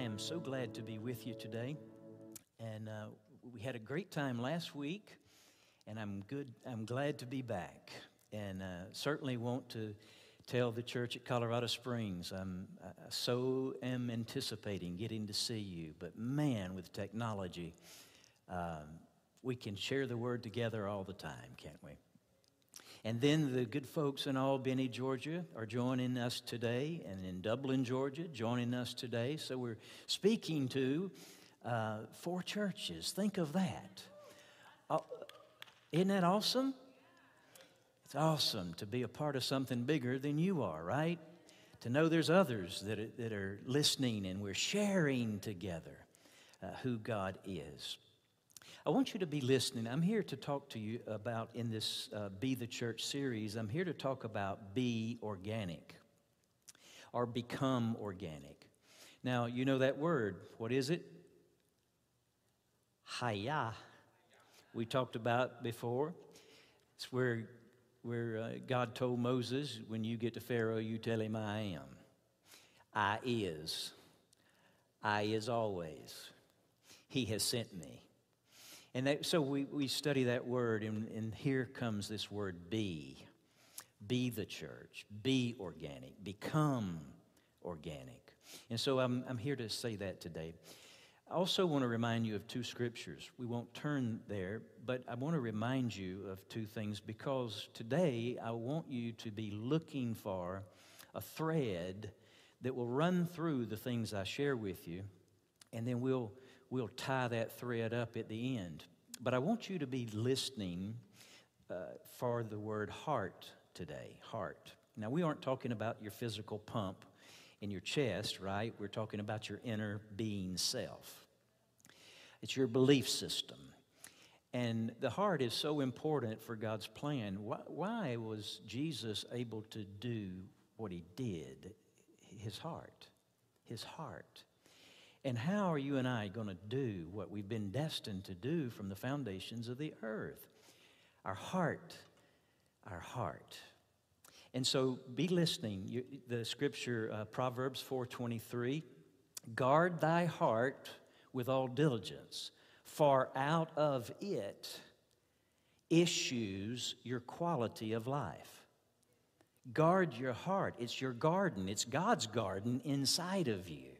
I am so glad to be with you today. And uh, we had a great time last week, and I'm good. I'm glad to be back, and uh, certainly want to tell the church at Colorado Springs. I'm I so am anticipating getting to see you. But man, with technology, um, we can share the word together all the time, can't we? And then the good folks in Albany, Georgia are joining us today, and in Dublin, Georgia, joining us today. So we're speaking to uh, four churches. Think of that. Uh, isn't that awesome? It's awesome to be a part of something bigger than you are, right? To know there's others that are, that are listening and we're sharing together uh, who God is. I want you to be listening. I'm here to talk to you about in this uh, Be the Church series. I'm here to talk about be organic or become organic. Now, you know that word. What is it? Hayah. We talked about before. It's where, where uh, God told Moses, when you get to Pharaoh, you tell him, I am. I is. I is always. He has sent me. And that, so we, we study that word, and, and here comes this word be. Be the church, be organic, become organic. And so I'm, I'm here to say that today. I also want to remind you of two scriptures. We won't turn there, but I want to remind you of two things because today I want you to be looking for a thread that will run through the things I share with you, and then we'll we'll tie that thread up at the end. But I want you to be listening uh, for the word heart today. Heart. Now, we aren't talking about your physical pump in your chest, right? We're talking about your inner being self. It's your belief system. And the heart is so important for God's plan. Why, why was Jesus able to do what he did? His heart. His heart. And how are you and I going to do what we've been destined to do from the foundations of the earth? Our heart, our heart. And so be listening. You, the scripture, uh, Proverbs 4.23, guard thy heart with all diligence, for out of it issues your quality of life. Guard your heart. It's your garden. It's God's garden inside of you.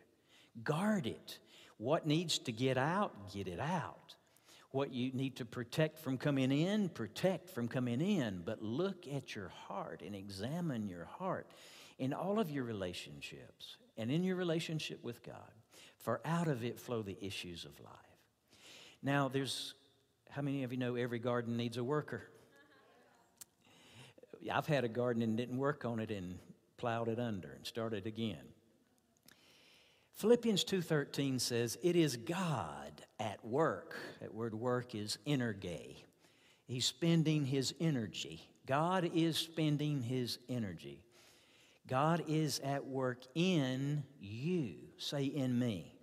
Guard it. What needs to get out, get it out. What you need to protect from coming in, protect from coming in. But look at your heart and examine your heart in all of your relationships and in your relationship with God. For out of it flow the issues of life. Now, there's how many of you know every garden needs a worker? I've had a garden and didn't work on it and plowed it under and started again. Philippians 2:13 says, "It is God at work." That word work is energe. He's spending his energy. God is spending his energy. God is at work in you. Say in me.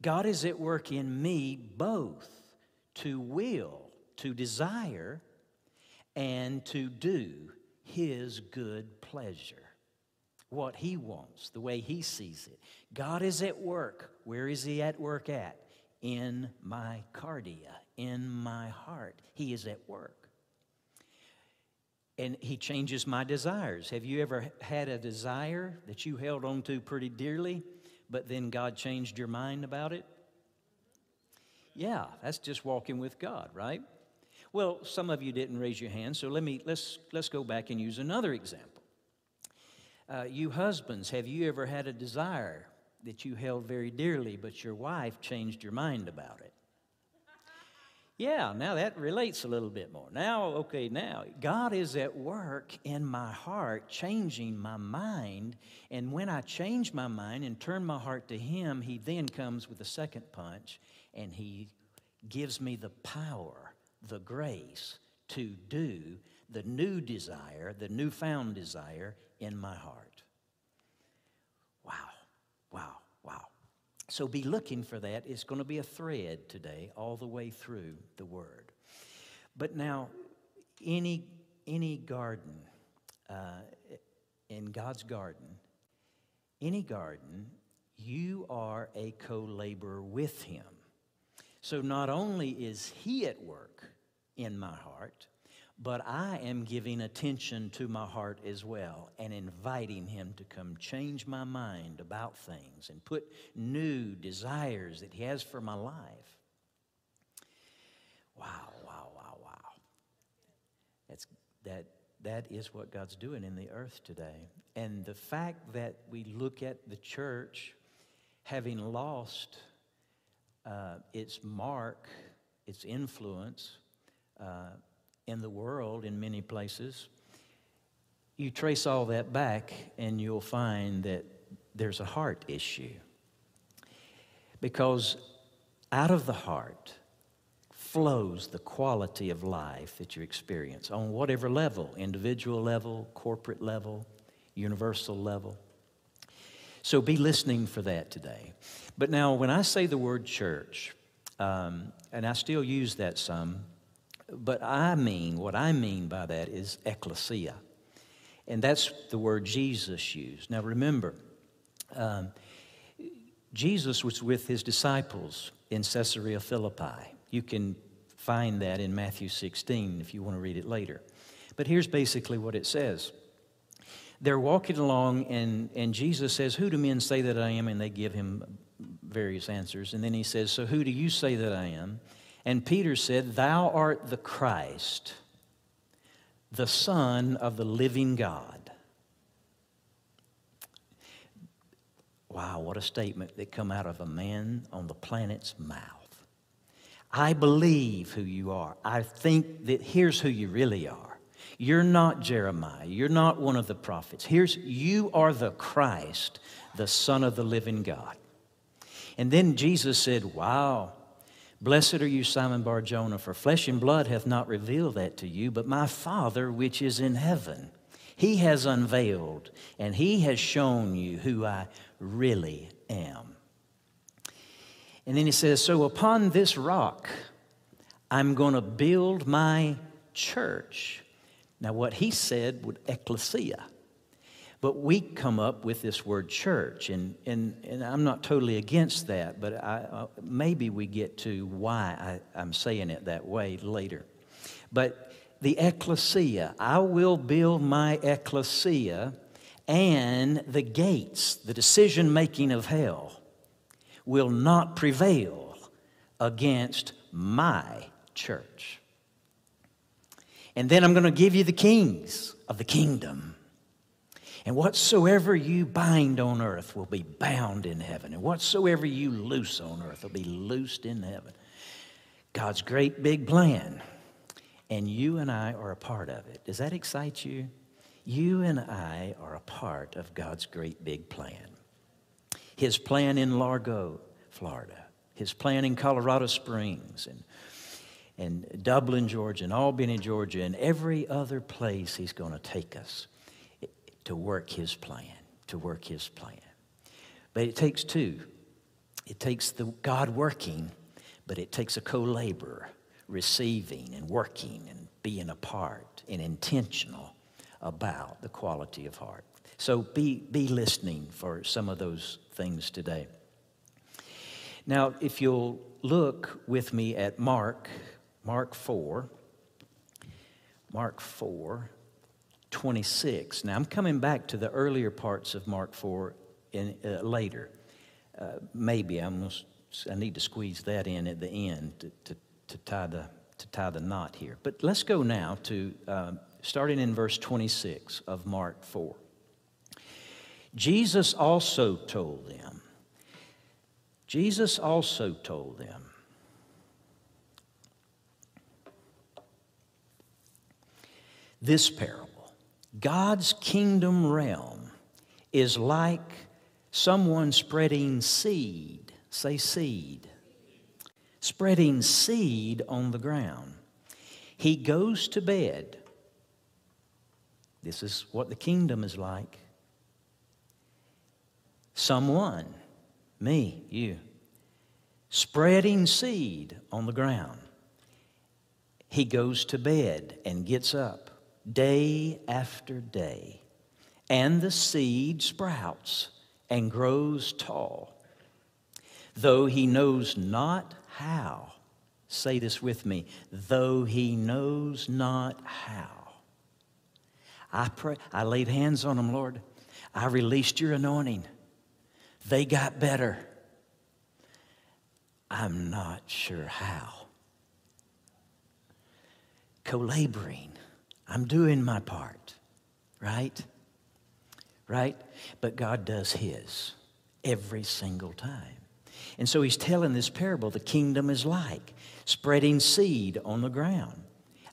God is at work in me both to will, to desire, and to do his good pleasure what He wants, the way He sees it. God is at work. Where is He at work at? In my cardia, in my heart. He is at work. And He changes my desires. Have you ever had a desire that you held on to pretty dearly, but then God changed your mind about it? Yeah, that's just walking with God, right? Well, some of you didn't raise your hand, so let me let's let's go back and use another example. Uh, you husbands, have you ever had a desire that you held very dearly, but your wife changed your mind about it? Yeah, now that relates a little bit more. Now, okay, now, God is at work in my heart, changing my mind. And when I change my mind and turn my heart to Him, He then comes with a second punch and He gives me the power, the grace to do the new desire, the newfound desire in my heart. Wow, wow, wow. So be looking for that. It's going to be a thread today, all the way through the Word. But now, any, any garden, uh, in God's garden, any garden, you are a co laborer with him. So not only is he at work in my heart, but I am giving attention to my heart as well and inviting him to come change my mind about things and put new desires that he has for my life. Wow, wow, wow, wow. That's, that, that is what God's doing in the earth today. And the fact that we look at the church having lost uh, its mark, its influence uh, in the world in many places, you trace all that back and you'll find that there's a heart issue. Because out of the heart flows the quality of life that you experience on whatever level individual level, corporate level, universal level. So be listening for that today. But now, when I say the word church, um, and I still use that some, but I mean, what I mean by that is ecclesia. And that's the word Jesus used. Now, remember, um, Jesus was with his disciples in Caesarea Philippi. You can find that in Matthew 16 if you want to read it later. But here's basically what it says they're walking along, and, and Jesus says, Who do men say that I am? And they give him various answers. And then he says, So who do you say that I am? And Peter said, Thou art the Christ, the Son of the living God. Wow, what a statement that come out of a man on the planet's mouth. I believe who you are. I think that here's who you really are. You're not Jeremiah. You're not one of the prophets. Here's, you are the Christ, the Son of the living God. And then Jesus said, Wow, blessed are you, Simon Bar Jonah, for flesh and blood hath not revealed that to you, but my Father which is in heaven. He has unveiled and He has shown you who I really am. And then He says, So upon this rock, I'm going to build my church now, what he said would ecclesia. But we come up with this word church, and, and, and I'm not totally against that, but I, maybe we get to why I, I'm saying it that way later. But the ecclesia, I will build my ecclesia, and the gates, the decision making of hell, will not prevail against my church. And then I'm going to give you the kings of the kingdom. And whatsoever you bind on earth will be bound in heaven. And whatsoever you loose on earth will be loosed in heaven. God's great big plan. And you and I are a part of it. Does that excite you? You and I are a part of God's great big plan. His plan in Largo, Florida. His plan in Colorado Springs and and Dublin, Georgia, and Albany, Georgia, and every other place He's going to take us to work His plan, to work His plan. But it takes two. It takes the God working, but it takes a co-laborer receiving and working and being a part and intentional about the quality of heart. So be, be listening for some of those things today. Now, if you'll look with me at Mark Mark 4, Mark 4, 26. Now, I'm coming back to the earlier parts of Mark 4 in, uh, later. Uh, maybe I'm I need to squeeze that in at the end to, to, to, tie, the, to tie the knot here. But let's go now to uh, starting in verse 26 of Mark 4. Jesus also told them, Jesus also told them, this parable God's kingdom realm is like someone spreading seed, say seed, spreading seed on the ground. He goes to bed. This is what the kingdom is like. Someone, me, you, spreading seed on the ground. He goes to bed and gets up day after day. And the seed sprouts and grows tall though he knows not how. Say this with me. Though he knows not how. I pray, I laid hands on them, Lord. I released your anointing. They got better. I'm not sure how. Co laboring. I'm doing my part, right? Right? But God does His every single time. And so He's telling this parable the kingdom is like spreading seed on the ground.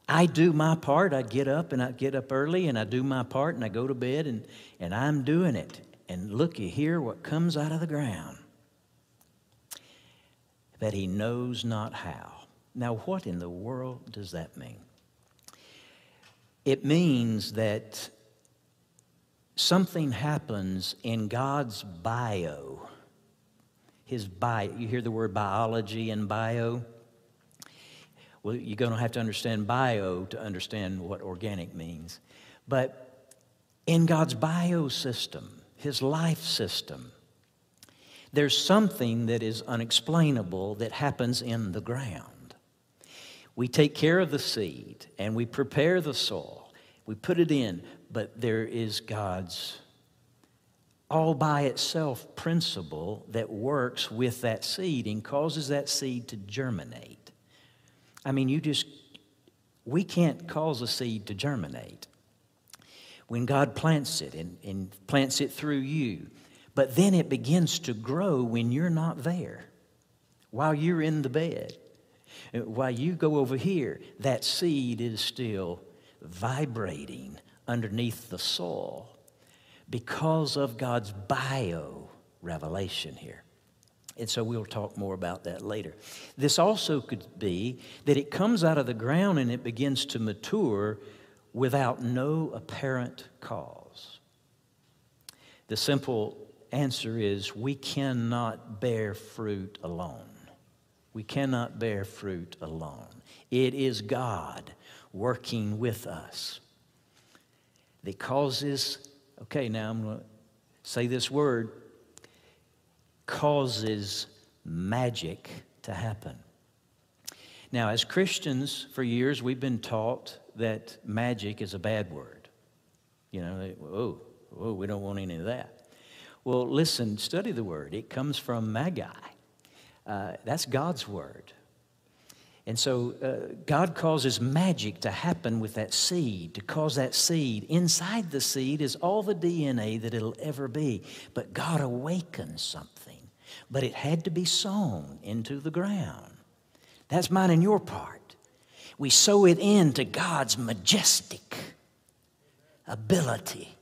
I do my part. I get up and I get up early and I do my part and I go to bed and, and I'm doing it. And look, you hear what comes out of the ground. That he knows not how. Now, what in the world does that mean? It means that something happens in God's bio. His bio. You hear the word biology and bio? Well, you're going to have to understand bio to understand what organic means. But in God's biosystem, His life system, there's something that is unexplainable that happens in the ground. We take care of the seed and we prepare the soil, we put it in, but there is God's all by itself principle that works with that seed and causes that seed to germinate. I mean, you just, we can't cause a seed to germinate. When God plants it and, and plants it through you, but then it begins to grow when you're not there, while you're in the bed. While you go over here, that seed is still vibrating underneath the soil because of God's bio revelation here. And so we'll talk more about that later. This also could be that it comes out of the ground and it begins to mature without no apparent cause. The simple answer is we cannot bear fruit alone. We cannot bear fruit alone. It is God working with us that causes, okay, now I'm going to say this word causes magic to happen. Now, as Christians, for years, we've been taught that magic is a bad word. You know, oh, oh, we don't want any of that. Well, listen, study the word. It comes from magi. Uh, that's God's word. And so uh, God causes magic to happen with that seed, to cause that seed. Inside the seed is all the DNA that it'll ever be. But God awakens something but it had to be sown into the ground. That's mine and your part. We sow it into God's majestic ability.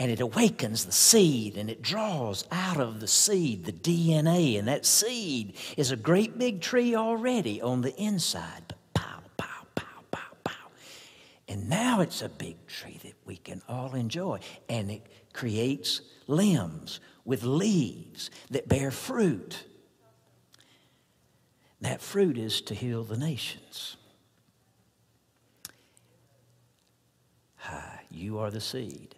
And it awakens the seed and it draws out of the seed the DNA. And that seed is a great big tree already on the inside. But pow, pow, pow, pow, pow. And now it's a big tree that we can all enjoy. And it creates limbs with leaves that bear fruit. That fruit is to heal the nations. You are the seed.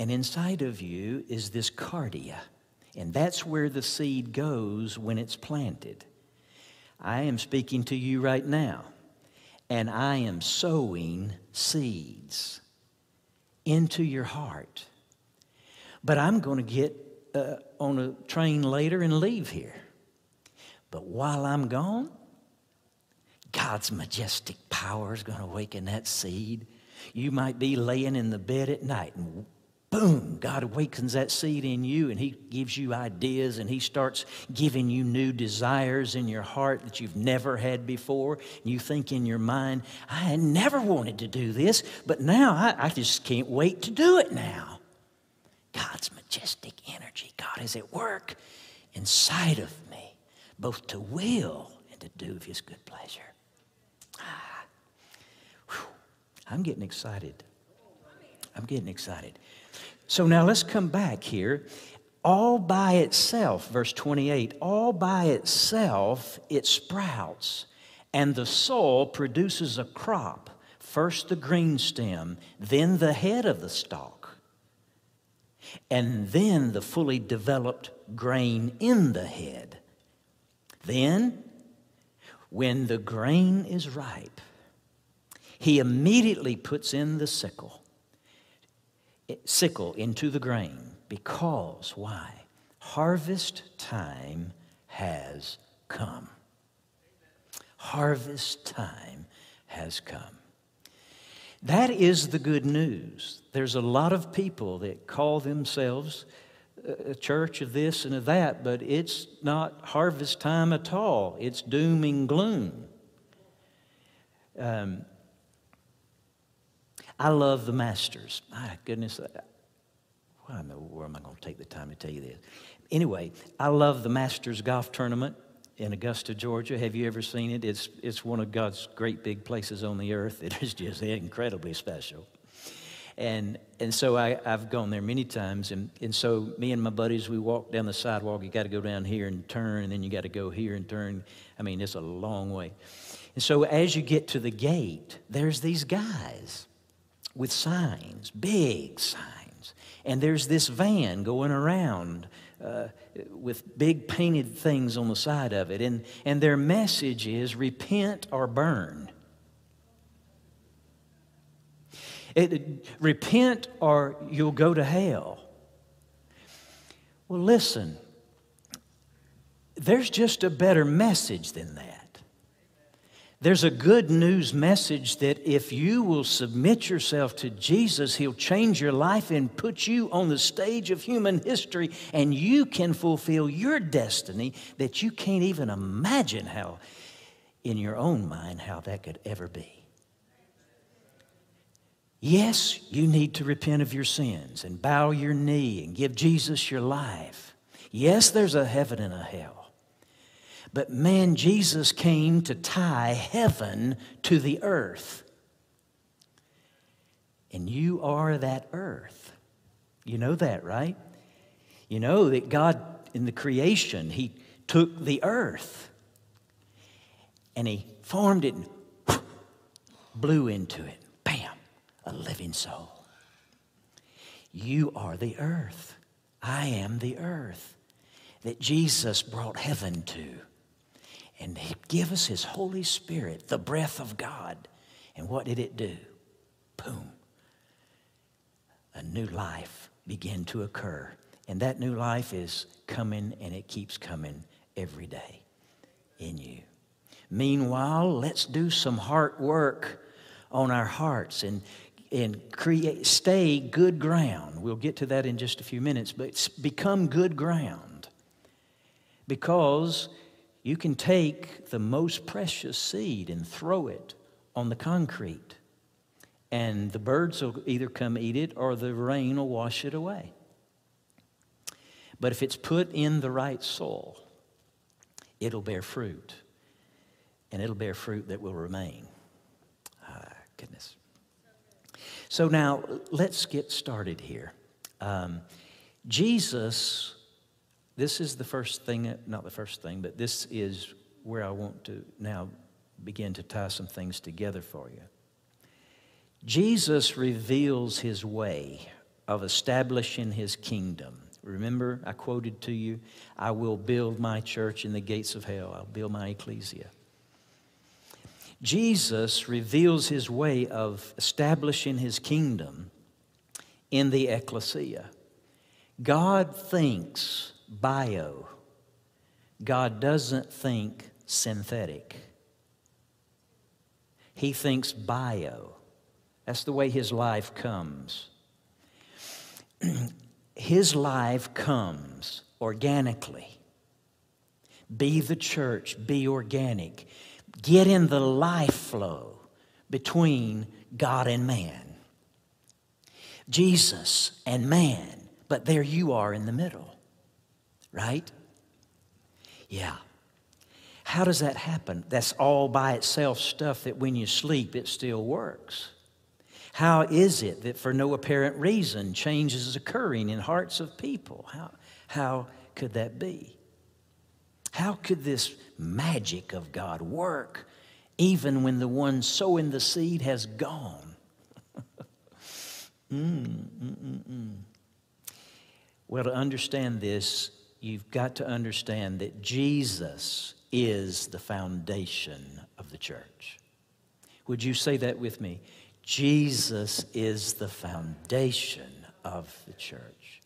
And inside of you is this cardia. And that's where the seed goes when it's planted. I am speaking to you right now, and I am sowing seeds into your heart. But I'm going to get uh, on a train later and leave here. But while I'm gone, God's majestic power is going to awaken that seed. You might be laying in the bed at night and boom, God awakens that seed in you and He gives you ideas and He starts giving you new desires in your heart that you've never had before. And you think in your mind, I had never wanted to do this, but now I, I just can't wait to do it now. God's majestic energy. God is at work inside of me, both to will and to do of His good pleasure. Ah, I'm getting excited. I'm getting excited. So now let's come back here. All by itself, verse 28, all by itself it sprouts, and the soil produces a crop. First the green stem, then the head of the stalk and then the fully developed grain in the head. Then, when the grain is ripe, he immediately puts in the sickle, sickle into the grain, because why? Harvest time has come. Harvest time has come. That is the good news. There's a lot of people that call themselves a church of this and of that, but it's not harvest time at all. It's doom and gloom. Um, I love the Masters. My goodness, uh, why in the world am I going to take the time to tell you this? Anyway, I love the Masters golf tournament in Augusta, Georgia. Have you ever seen it? It's, it's one of God's great big places on the earth. It is just incredibly special. And, and so I, I've gone there many times. And, and so me and my buddies, we walk down the sidewalk. You got to go down here and turn, and then you got to go here and turn. I mean, it's a long way. And so as you get to the gate, there's these guys with signs, big signs. And there's this van going around uh, with big painted things on the side of it. And, and their message is repent or burn. It, repent or you'll go to hell. Well, listen, there's just a better message than that. There's a good news message that if you will submit yourself to Jesus, He'll change your life and put you on the stage of human history, and you can fulfill your destiny that you can't even imagine how, in your own mind, how that could ever be. Yes, you need to repent of your sins and bow your knee and give Jesus your life. Yes, there's a heaven and a hell. But man, Jesus came to tie heaven to the earth. And you are that earth. You know that, right? You know that God, in the creation, He took the earth and He formed it and blew into it. Bam, a living soul. You are the earth. I am the earth that Jesus brought heaven to and give us His Holy Spirit, the breath of God. And what did it do? Boom. A new life began to occur. And that new life is coming and it keeps coming every day in you. Meanwhile, let's do some heart work on our hearts and, and create, stay good ground. We'll get to that in just a few minutes, but become good ground. Because you can take the most precious seed and throw it on the concrete, and the birds will either come eat it or the rain will wash it away. But if it's put in the right soil, it'll bear fruit, and it'll bear fruit that will remain. Ah, goodness. So now let's get started here. Um, Jesus this is the first thing, not the first thing, but this is where I want to now begin to tie some things together for you. Jesus reveals his way of establishing his kingdom. Remember, I quoted to you, I will build my church in the gates of hell, I'll build my ecclesia. Jesus reveals his way of establishing his kingdom in the ecclesia. God thinks bio. God doesn't think synthetic. He thinks bio. That's the way his life comes. his life comes organically. Be the church, be organic. Get in the life flow between God and man. Jesus and man, but there you are in the middle right? Yeah. How does that happen? That's all by itself stuff that when you sleep, it still works. How is it that for no apparent reason change is occurring in hearts of people? How, how could that be? How could this magic of God work even when the one sowing the seed has gone? mm, mm, mm, well, to understand this, you've got to understand that Jesus is the foundation of the church. Would you say that with me? Jesus is the foundation of the church.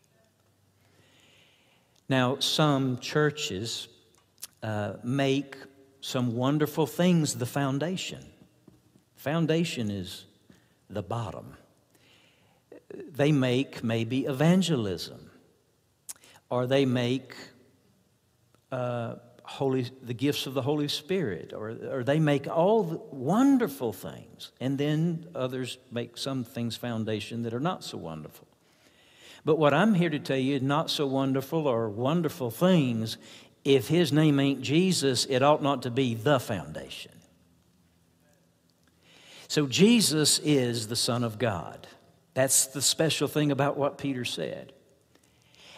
Now, some churches uh, make some wonderful things the foundation. Foundation is the bottom. They make maybe evangelism, or they make uh, Holy, the gifts of the Holy Spirit, or, or they make all the wonderful things, and then others make some things foundation that are not so wonderful. But what I'm here to tell you, is not so wonderful or wonderful things, if His name ain't Jesus, it ought not to be the foundation. So Jesus is the Son of God. That's the special thing about what Peter said.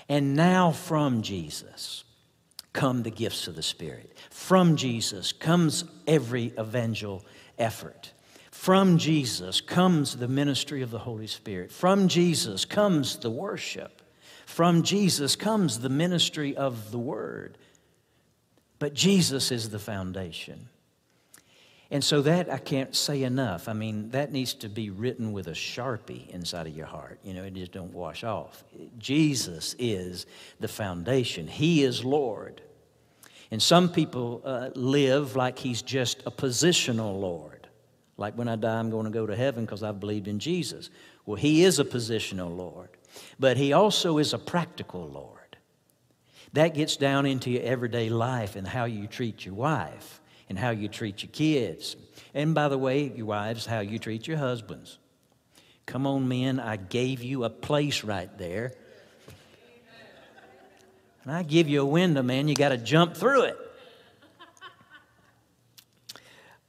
And now from Jesus come the gifts of the Spirit. From Jesus comes every evangel effort. From Jesus comes the ministry of the Holy Spirit. From Jesus comes the worship. From Jesus comes the ministry of the Word. But Jesus is the foundation. And so that I can't say enough. I mean, that needs to be written with a sharpie inside of your heart. You know, it just don't wash off. Jesus is the foundation. He is Lord. And some people uh, live like he's just a positional Lord. Like when I die, I'm going to go to heaven because I've believed in Jesus. Well, he is a positional Lord, but he also is a practical Lord. That gets down into your everyday life and how you treat your wife and how you treat your kids. And by the way, your wives, how you treat your husbands. Come on, men, I gave you a place right there and I give you a window, man, you got to jump through it.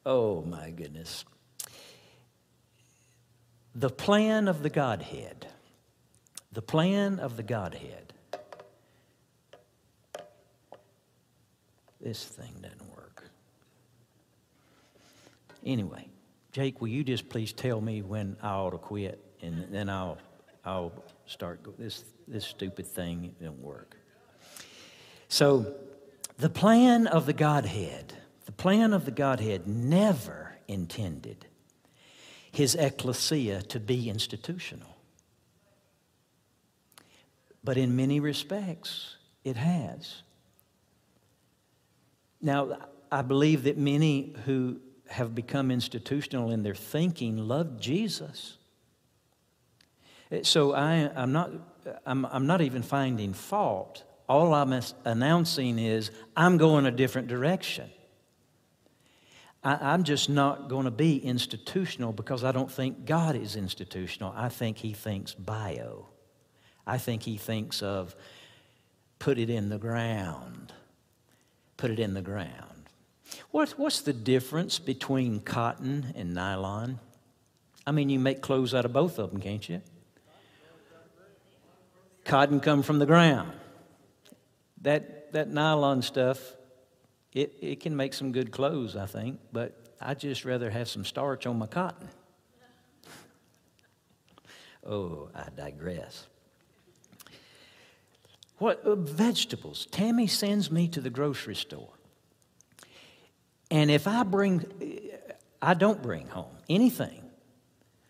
Oh, my goodness. The plan of the Godhead. The plan of the Godhead. This thing doesn't. Anyway, Jake, will you just please tell me when I ought to quit, and then I'll I'll start. This this stupid thing didn't work. So, the plan of the Godhead, the plan of the Godhead never intended his ecclesia to be institutional. But in many respects, it has. Now, I believe that many who have become institutional in their thinking love Jesus. So I, am not, I'm, I'm not even finding fault all I'm announcing is I'm going a different direction. I, am just not going to be institutional because I don't think God is institutional. I think He thinks bio. I think He thinks of put it in the ground. Put it in the ground. What, what's the difference between cotton and nylon? I mean, you make clothes out of both of them, can't you? Cotton come from the ground that, that nylon stuff, it, it can make some good clothes, I think, but I'd just rather have some starch on my cotton. oh, I digress. What uh, vegetables? Tammy sends me to the grocery store. And if I bring, I don't bring home anything,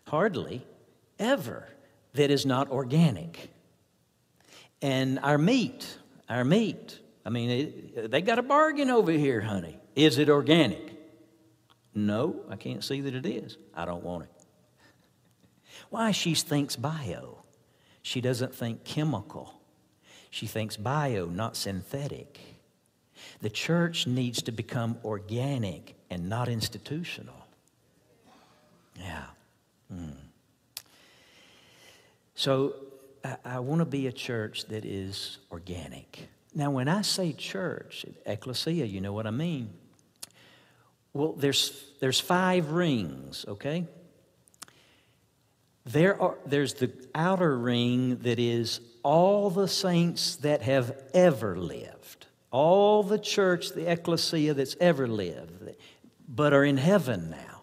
hardly ever, that is not organic. And our meat, our meat. I mean, it, they got a bargain over here, honey. Is it organic? No, I can't see that it is. I don't want it. Why? She thinks bio. She doesn't think chemical. She thinks bio, not synthetic. The church needs to become organic and not institutional. Yeah. Mm. So I, I want to be a church that is organic. Now, when I say church, ecclesia, you know what I mean. Well, there's, there's five rings, okay? There are, there's the outer ring that is all the saints that have ever lived, all the church, the ecclesia that's ever lived, but are in heaven now.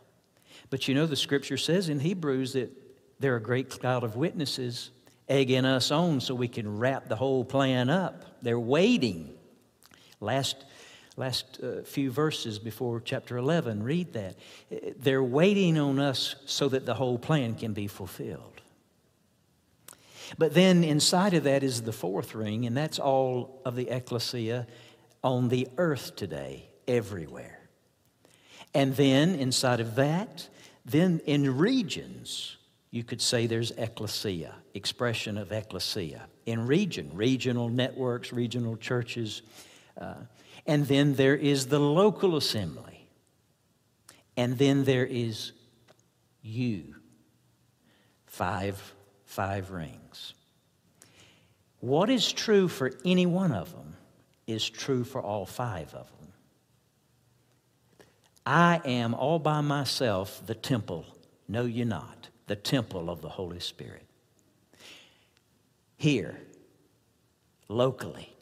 But you know, the scripture says in Hebrews that there are a great cloud of witnesses egging us on so we can wrap the whole plan up. They're waiting. Last, last uh, few verses before chapter 11, read that. They're waiting on us so that the whole plan can be fulfilled. But then inside of that is the fourth ring, and that's all of the ecclesia on the earth today, everywhere. And then inside of that, then in regions, you could say there's ecclesia, expression of ecclesia. In region, regional networks, regional churches. Uh, and then there is the local assembly. And then there is you. Five, five rings. What is true for any one of them is true for all five of them. I am all by myself the temple, know you not, the temple of the Holy Spirit. Here, locally,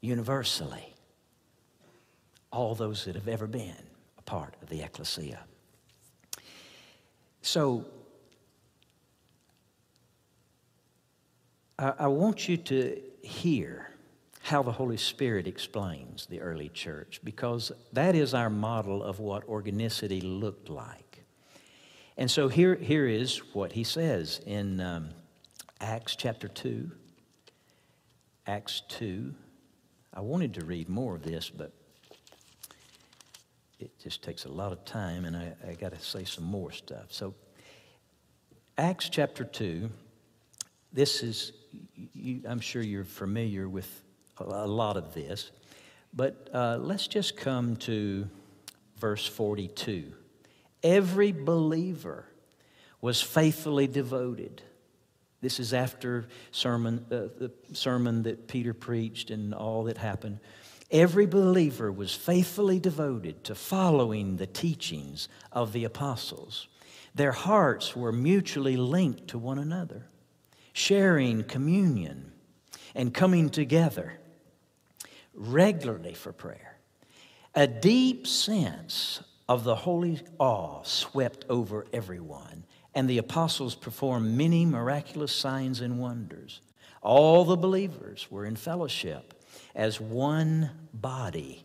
universally, all those that have ever been a part of the ecclesia. So, I, I want you to hear how the Holy Spirit explains the early church because that is our model of what organicity looked like. And so here, here is what he says in um, Acts chapter 2. Acts 2. I wanted to read more of this, but it just takes a lot of time, and I, I got to say some more stuff. So, Acts chapter 2, this is, you, I'm sure you're familiar with a lot of this. But uh, let's just come to verse 42. Every believer was faithfully devoted. This is after sermon, uh, the sermon that Peter preached and all that happened. Every believer was faithfully devoted to following the teachings of the apostles. Their hearts were mutually linked to one another, sharing communion and coming together regularly for prayer. A deep sense of the holy awe swept over everyone, and the apostles performed many miraculous signs and wonders. All the believers were in fellowship as one body,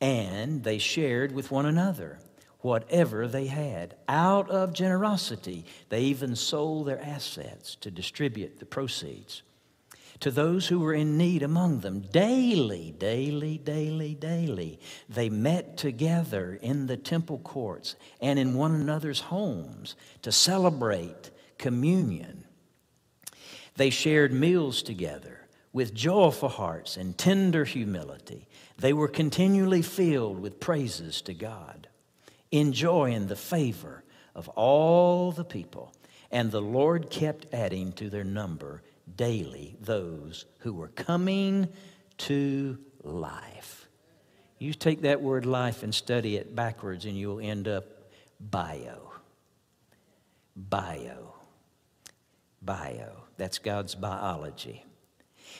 and they shared with one another whatever they had. Out of generosity, they even sold their assets to distribute the proceeds to those who were in need among them. Daily, daily, daily, daily, they met together in the temple courts and in one another's homes to celebrate communion. They shared meals together with joyful hearts and tender humility. They were continually filled with praises to God, enjoying the favor of all the people. And the Lord kept adding to their number daily those who were coming to life. You take that word life and study it backwards, and you'll end up bio. Bio. Bio. That's God's biology.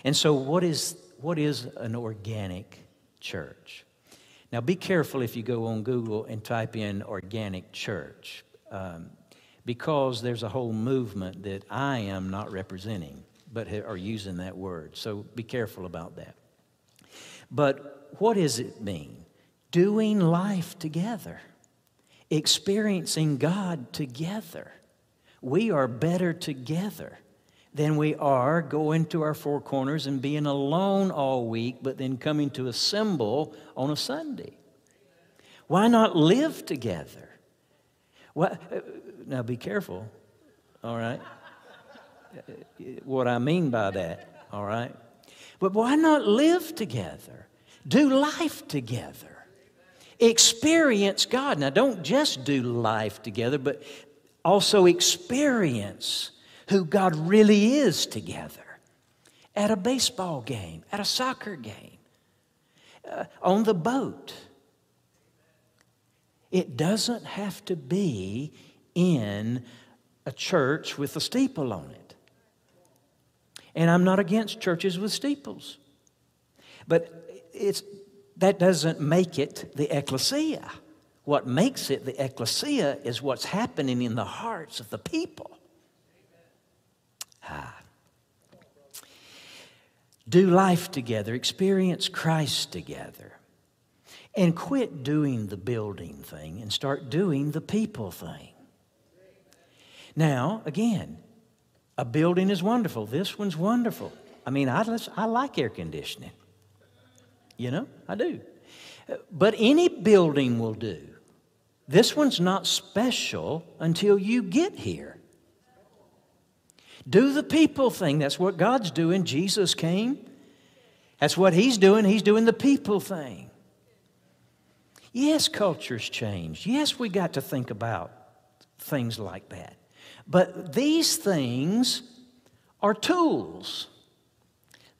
And so, what is, what is an organic church? Now, be careful if you go on Google and type in organic church, um, because there's a whole movement that I am not representing but are using that word. So be careful about that. But what does it mean? Doing life together, experiencing God together. We are better together than we are going to our four corners and being alone all week, but then coming to assemble on a Sunday. Why not live together? What, uh, now be careful, all right? Uh, what I mean by that, all right? But why not live together? Do life together. Experience God. Now, don't just do life together, but also experience who God really is together at a baseball game, at a soccer game, uh, on the boat. It doesn't have to be in a church with a steeple on it. And I'm not against churches with steeples. But it's, that doesn't make it the ecclesia. What makes it the ecclesia is what's happening in the hearts of the people. High. Do life together, experience Christ together, and quit doing the building thing and start doing the people thing. Now, again, a building is wonderful. This one's wonderful. I mean, I, I like air conditioning. You know, I do. But any building will do. This one's not special until you get here. Do the people thing. That's what God's doing. Jesus came. That's what He's doing. He's doing the people thing. Yes, culture's changed. Yes, we got to think about things like that. But these things are tools.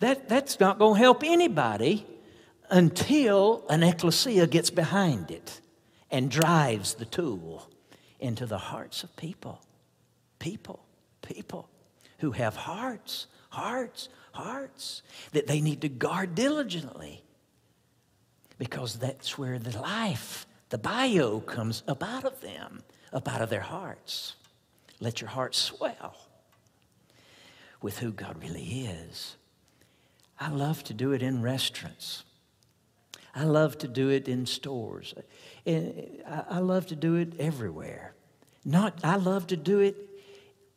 That, that's not going to help anybody until an ecclesia gets behind it and drives the tool into the hearts of people. People, people who have hearts, hearts, hearts that they need to guard diligently because that's where the life, the bio comes up out of them, up out of their hearts. Let your heart swell with who God really is. I love to do it in restaurants. I love to do it in stores. I love to do it everywhere. Not, I love to do it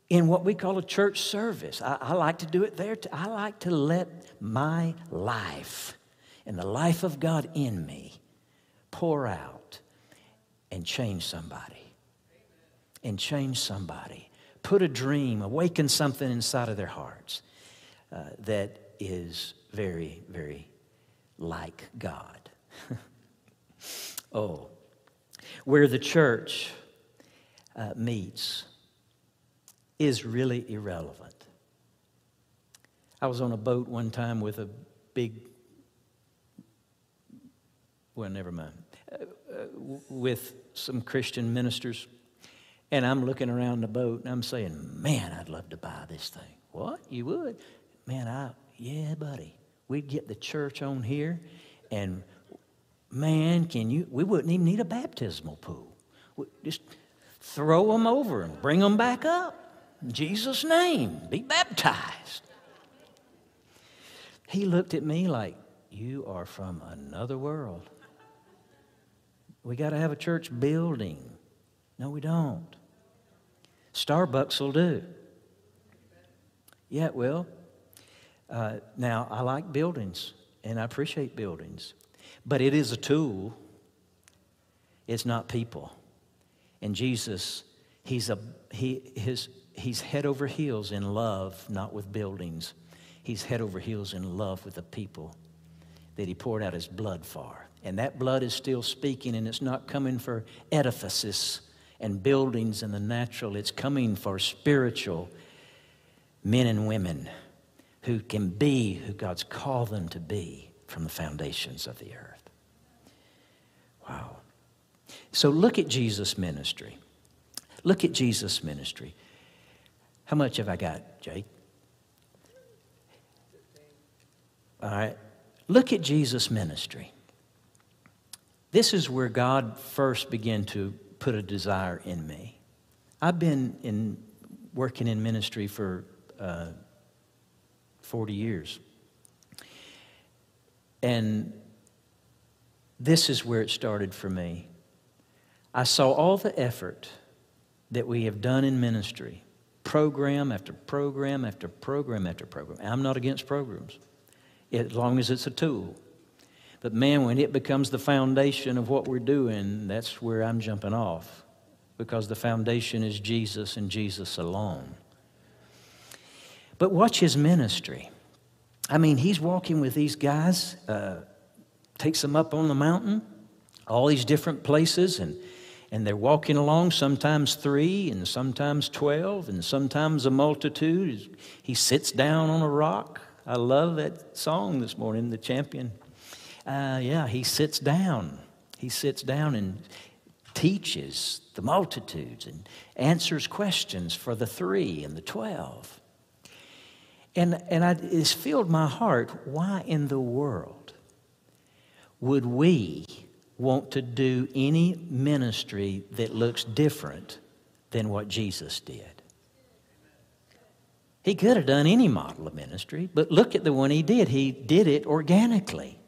in what we call a church service. I, I like to do it there. Too. I like to let my life and the life of God in me pour out and change somebody and change somebody. Put a dream, awaken something inside of their hearts uh, that is very, very like God. oh, where the church uh, meets is really irrelevant. I was on a boat one time with a big, well, never mind, uh, uh, with some Christian ministers and I'm looking around the boat and I'm saying, man, I'd love to buy this thing. What? You would? Man, I, yeah, buddy. We'd get the church on here and man, can you, we wouldn't even need a baptismal pool. We'd just throw them over and bring them back up. In Jesus' name, be baptized. He looked at me like, You are from another world. We got to have a church building. No, we don't. Starbucks will do. Yeah, it will. Uh, now, I like buildings and I appreciate buildings, but it is a tool, it's not people. And Jesus, he's, a, he, his, he's head over heels in love, not with buildings. He's head over heels in love with the people that he poured out his blood for. And that blood is still speaking, and it's not coming for edifices and buildings in the natural. It's coming for spiritual men and women who can be who God's called them to be from the foundations of the earth. Wow. So look at Jesus' ministry. Look at Jesus' ministry. How much have I got, Jake? All right. Look at Jesus' ministry. This is where God first began to put a desire in me. I've been in, working in ministry for uh, 40 years. And this is where it started for me. I saw all the effort that we have done in ministry, program after program after program after program. I'm not against programs, as long as it's a tool. But man, when it becomes the foundation of what we're doing, that's where I'm jumping off because the foundation is Jesus and Jesus alone. But watch his ministry. I mean, he's walking with these guys, uh, takes them up on the mountain, all these different places, and, and they're walking along, sometimes three, and sometimes 12, and sometimes a multitude. He sits down on a rock. I love that song this morning, The Champion uh, yeah, he sits down. He sits down and teaches the multitudes and answers questions for the three and the twelve. And, and I, it's filled my heart why in the world would we want to do any ministry that looks different than what Jesus did? He could have done any model of ministry, but look at the one he did. He did it organically.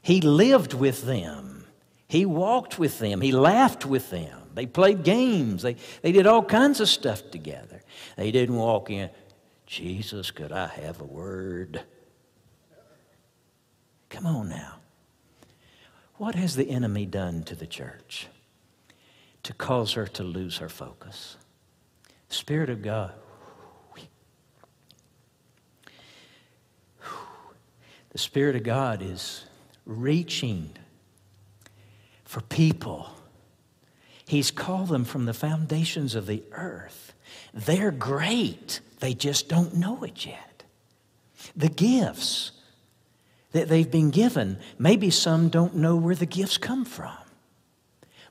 He lived with them, he walked with them, he laughed with them. They played games, they, they did all kinds of stuff together. They didn't walk in, Jesus, could I have a word? Come on now. What has the enemy done to the church to cause her to lose her focus? Spirit of God. The Spirit of God is reaching for people. He's called them from the foundations of the earth. They're great, they just don't know it yet. The gifts that they've been given. Maybe some don't know where the gifts come from.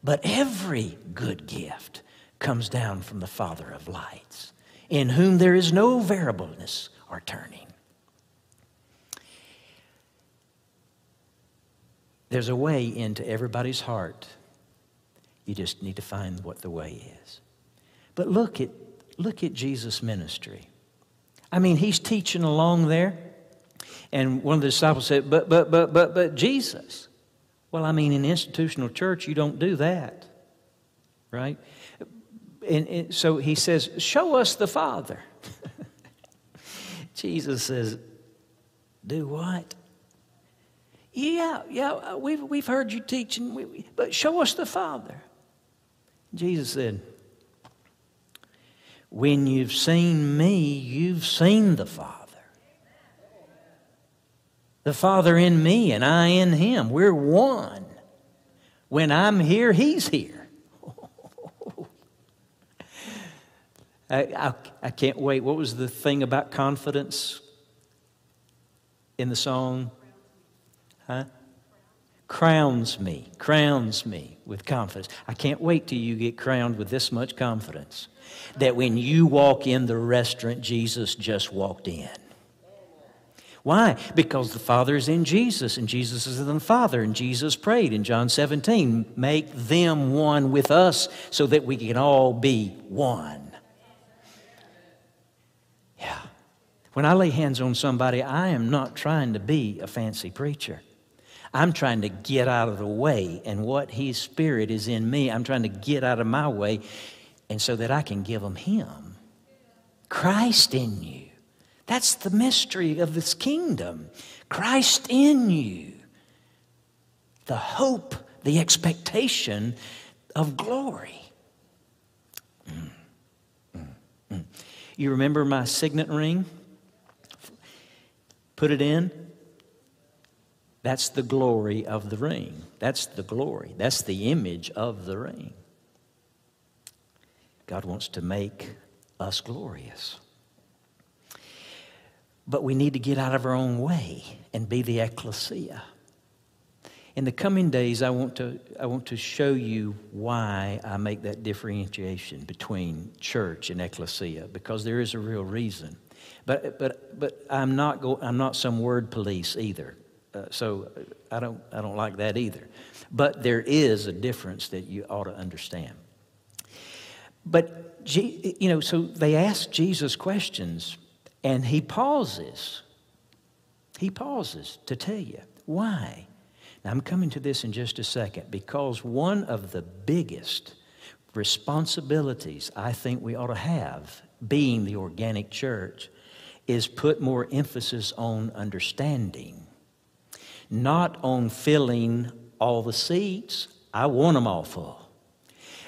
But every good gift comes down from the Father of lights, in whom there is no variableness or turning. There's a way into everybody's heart. You just need to find what the way is. But look at, look at Jesus' ministry. I mean, he's teaching along there. And one of the disciples said, But, but, but, but, but, Jesus. Well, I mean, in institutional church, you don't do that, right? And, and so he says, Show us the Father. Jesus says, Do what? Yeah, yeah, we've, we've heard you teaching, but show us the Father. Jesus said, When you've seen me, you've seen the Father. The Father in me and I in Him. We're one. When I'm here, He's here. I, I, I, can't wait. What was the thing about confidence in the song? Huh? Crowns me, crowns me with confidence. I can't wait till you get crowned with this much confidence that when you walk in the restaurant, Jesus just walked in. Why? Because the Father is in Jesus, and Jesus is in the Father, and Jesus prayed in John 17, make them one with us so that we can all be one. Yeah. When I lay hands on somebody, I am not trying to be a fancy preacher. I'm trying to get out of the way, and what His Spirit is in me, I'm trying to get out of my way, and so that I can give them Him. Christ in you. That's the mystery of this kingdom. Christ in you. The hope, the expectation of glory. Mm, mm, mm. You remember my signet ring? Put it in. That's the glory of the ring. That's the glory. That's the image of the ring. God wants to make us glorious. But we need to get out of our own way and be the ecclesia. In the coming days, I want to, I want to show you why I make that differentiation between church and ecclesia, because there is a real reason. But, but, but I'm, not go, I'm not some word police either. Uh, so I don't, I don't like that either. But there is a difference that you ought to understand. But, you know, so they ask Jesus questions and he pauses. He pauses to tell you why. Now, I'm coming to this in just a second because one of the biggest responsibilities I think we ought to have, being the organic church, is put more emphasis on understanding, not on filling all the seats. I want them all full.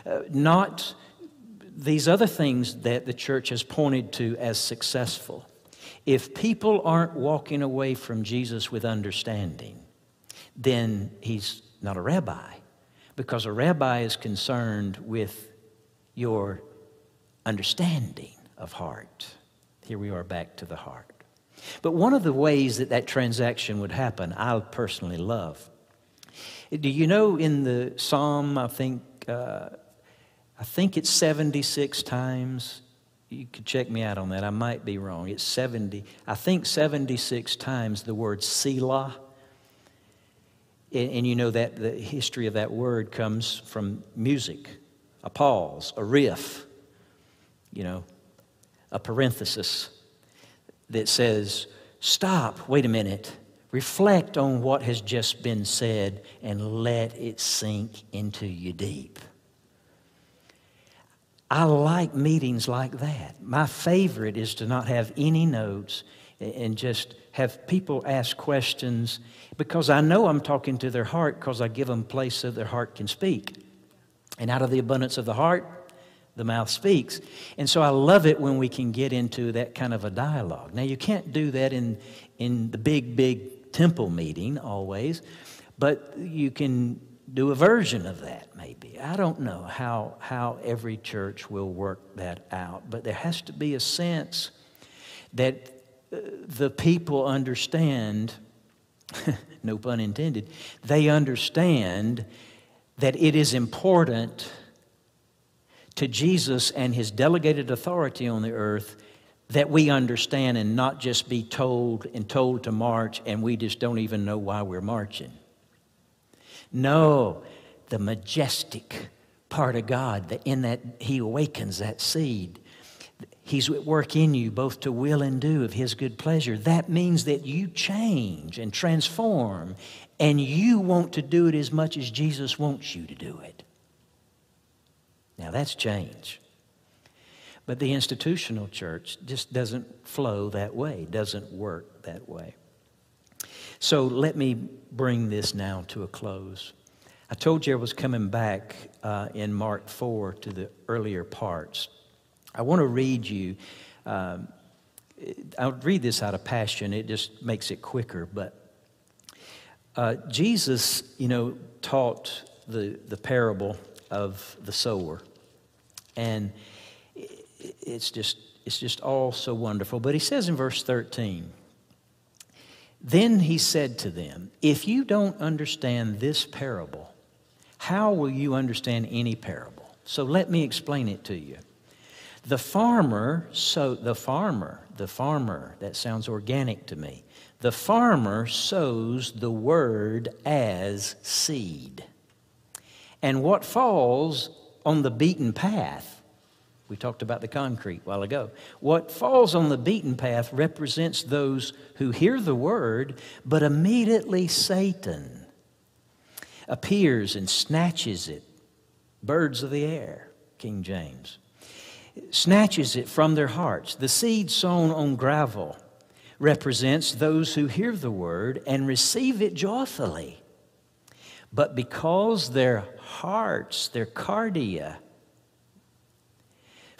Uh, not these other things that the church has pointed to as successful. If people aren't walking away from Jesus with understanding, then he's not a rabbi, because a rabbi is concerned with your understanding of heart. Here we are back to the heart. But one of the ways that that transaction would happen, I personally love. Do you know in the Psalm, I think, uh, I think it's 76 times. You could check me out on that. I might be wrong. It's 70, I think 76 times the word Selah. And, and you know that the history of that word comes from music, a pause, a riff, you know, a parenthesis, that says, Stop, wait a minute, reflect on what has just been said, and let it sink into you deep. I like meetings like that. My favorite is to not have any notes and just have people ask questions because I know I'm talking to their heart because I give them place so their heart can speak. And out of the abundance of the heart, the mouth speaks. And so I love it when we can get into that kind of a dialogue. Now, you can't do that in, in the big, big temple meeting always, but you can do a version of that maybe. I don't know how, how every church will work that out, but there has to be a sense that uh, the people understand, no pun intended, they understand that it is important to Jesus and his delegated authority on the earth that we understand and not just be told and told to march and we just don't even know why we're marching. No, the majestic part of God that in that he awakens that seed. He's at work in you both to will and do of his good pleasure. That means that you change and transform and you want to do it as much as Jesus wants you to do it. Now that's change. But the institutional church just doesn't flow that way, doesn't work that way. So let me bring this now to a close. I told you I was coming back uh, in Mark 4 to the earlier parts. I want to read you. Um, I'll read this out of Passion, it just makes it quicker. But uh, Jesus, you know, taught the, the parable of the sower. And it's just, it's just all so wonderful. But he says in verse 13, Then he said to them, If you don't understand this parable, how will you understand any parable? So let me explain it to you. The farmer, so the farmer, the farmer, that sounds organic to me. The farmer sows the word as seed. And what falls on the beaten path, we talked about the concrete a while ago. What falls on the beaten path represents those who hear the word, but immediately Satan appears and snatches it. Birds of the air, King James. Snatches it from their hearts. The seed sown on gravel represents those who hear the word and receive it joyfully. But because their hearts, their cardia,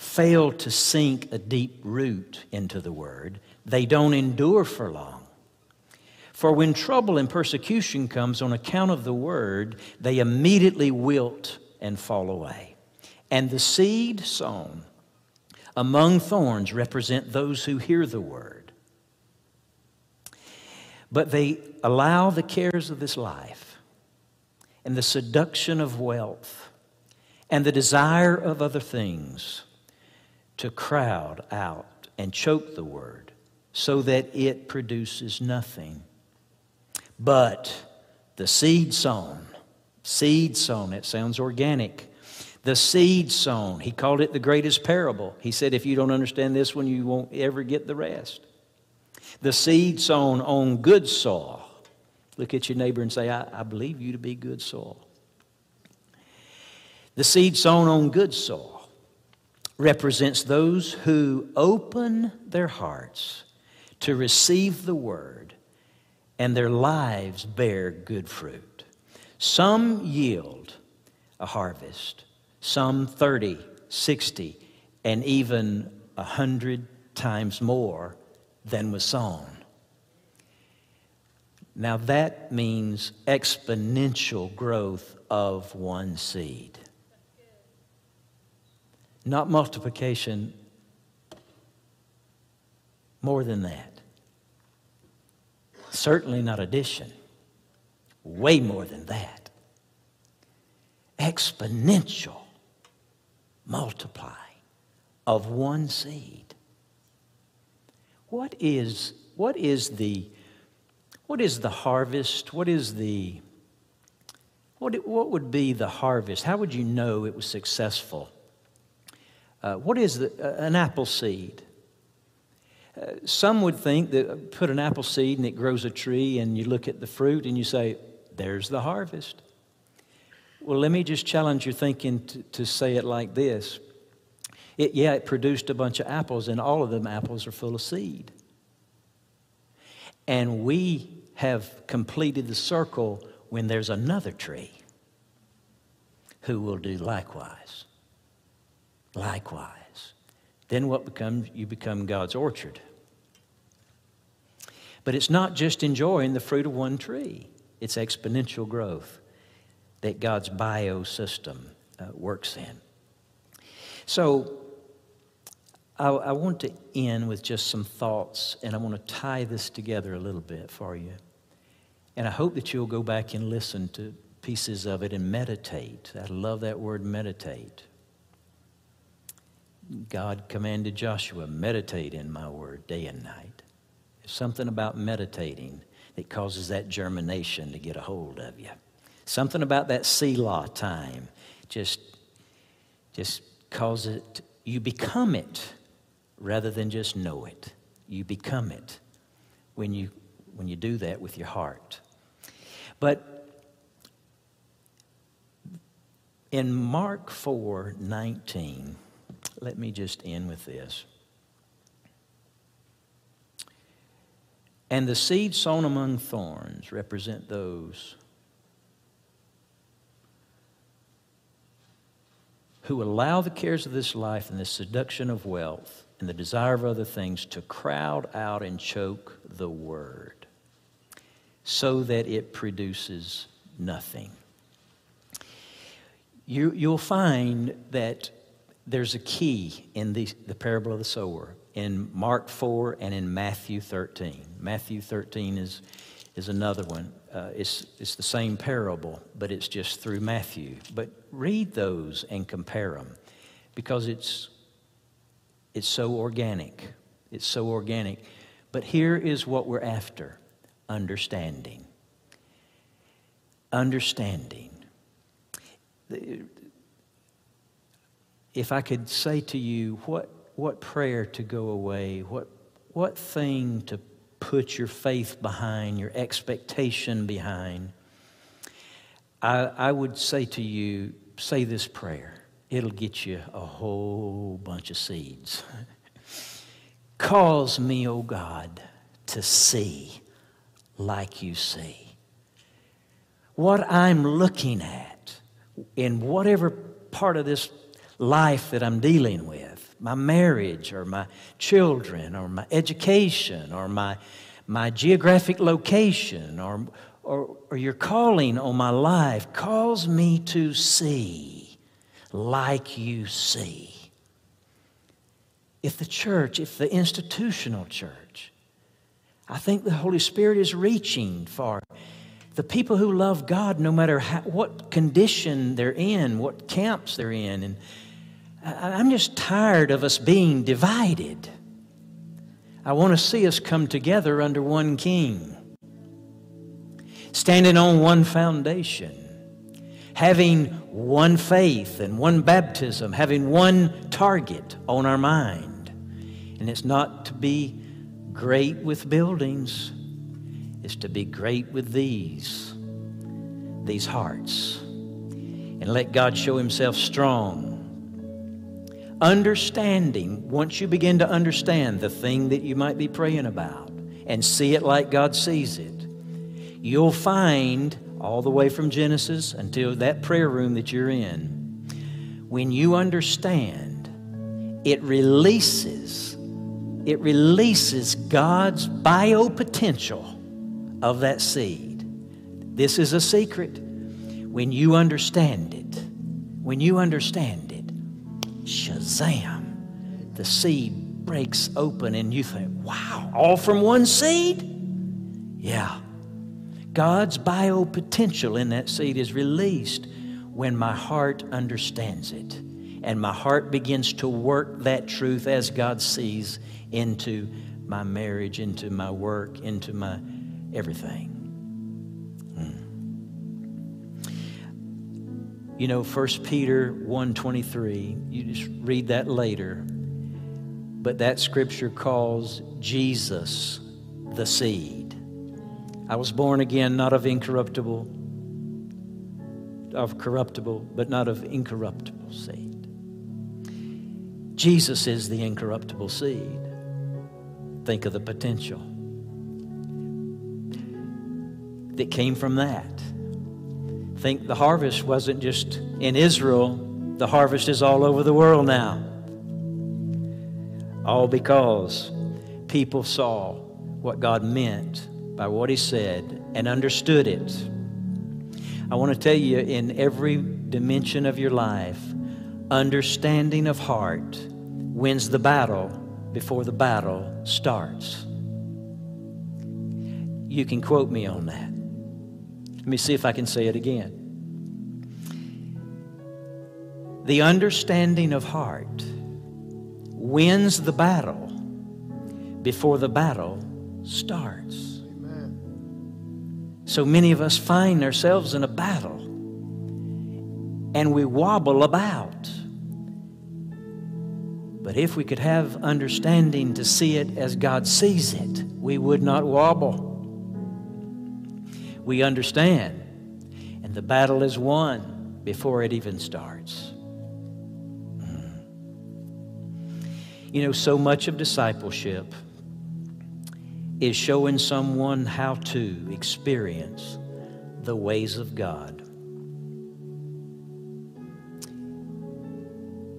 fail to sink a deep root into the word, they don't endure for long. For when trouble and persecution comes on account of the word, they immediately wilt and fall away. And the seed sown among thorns represent those who hear the word but they allow the cares of this life and the seduction of wealth and the desire of other things to crowd out and choke the word so that it produces nothing. But the seed sown, seed sown, it sounds organic. The seed sown, he called it the greatest parable. He said, if you don't understand this one, you won't ever get the rest. The seed sown on good soil. Look at your neighbor and say, I, I believe you to be good soil. The seed sown on good soil represents those who open their hearts to receive the word and their lives bear good fruit. Some yield a harvest, some 30, 60, and even a hundred times more than was sown. Now that means exponential growth of one seed. Not multiplication, more than that. Certainly not addition, way more than that. Exponential multiplying of one seed. What is, what is the what is the harvest? What is the what, what would be the harvest? How would you know it was successful? Uh, what is the, uh, an apple seed? Uh, some would think that put an apple seed and it grows a tree, and you look at the fruit and you say, There's the harvest. Well, let me just challenge your thinking to, to say it like this. It, yeah, it produced a bunch of apples, and all of them apples are full of seed. And we have completed the circle when there's another tree who will do likewise. Likewise. Then what becomes you become God's orchard. But it's not just enjoying the fruit of one tree. It's exponential growth that God's biosystem uh, works in. So I, I want to end with just some thoughts, and I want to tie this together a little bit for you. And I hope that you'll go back and listen to pieces of it and meditate. I love that word meditate. God commanded Joshua, meditate in my word day and night. There's something about meditating that causes that germination to get a hold of you. Something about that Selah time just, just causes it, you become it rather than just know it. You become it when you, when you do that with your heart. But in Mark 4 19, let me just end with this. And the seed sown among thorns represent those who allow the cares of this life and the seduction of wealth and the desire of other things to crowd out and choke the word so that it produces nothing. You, you'll find that there's a key in the, the parable of the sower in Mark 4 and in Matthew 13. Matthew 13 is, is another one. Uh, it's, it's the same parable, but it's just through Matthew. But read those and compare them because it's, it's so organic. It's so organic. But here is what we're after understanding. Understanding. If I could say to you, what, what prayer to go away, what, what thing to put your faith behind, your expectation behind, I, I would say to you, say this prayer. It'll get you a whole bunch of seeds. Cause me, O oh God, to see like you see. What I'm looking at in whatever part of this life that I'm dealing with my marriage or my children or my education or my, my geographic location or, or, or your calling on my life calls me to see like you see. If the church, if the institutional church, I think the Holy Spirit is reaching for the people who love God no matter how, what condition they're in, what camps they're in, and I'm just tired of us being divided. I want to see us come together under one king, standing on one foundation, having one faith and one baptism, having one target on our mind. And it's not to be great with buildings, it's to be great with these, these hearts. And let God show Himself strong Understanding, once you begin to understand the thing that you might be praying about and see it like God sees it, you'll find all the way from Genesis until that prayer room that you're in, when you understand, it releases, it releases God's biopotential of that seed. This is a secret. When you understand it, when you understand Shazam! The seed breaks open, and you think, wow, all from one seed? Yeah. God's bio potential in that seed is released when my heart understands it. And my heart begins to work that truth as God sees into my marriage, into my work, into my everything. You know, 1 Peter 1.23, you just read that later. but that scripture calls Jesus the seed. I was born again, not of incorruptible, of corruptible, but not of incorruptible seed. Jesus is the incorruptible seed. Think of the potential that came from that. Think the harvest wasn't just in Israel, the harvest is all over the world now. All because people saw what God meant by what He said and understood it. I want to tell you in every dimension of your life, understanding of heart wins the battle before the battle starts. You can quote me on that. Let me see if I can say it again. The understanding of heart wins the battle before the battle starts. Amen. So many of us find ourselves in a battle and we wobble about. But if we could have understanding to see it as God sees it, we would not wobble. We understand, and the battle is won before it even starts. Hmm. You know, so much of discipleship is showing someone how to experience the ways of God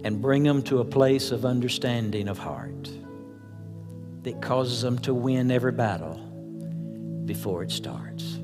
and bring them to a place of understanding of heart that causes them to win every battle before it starts.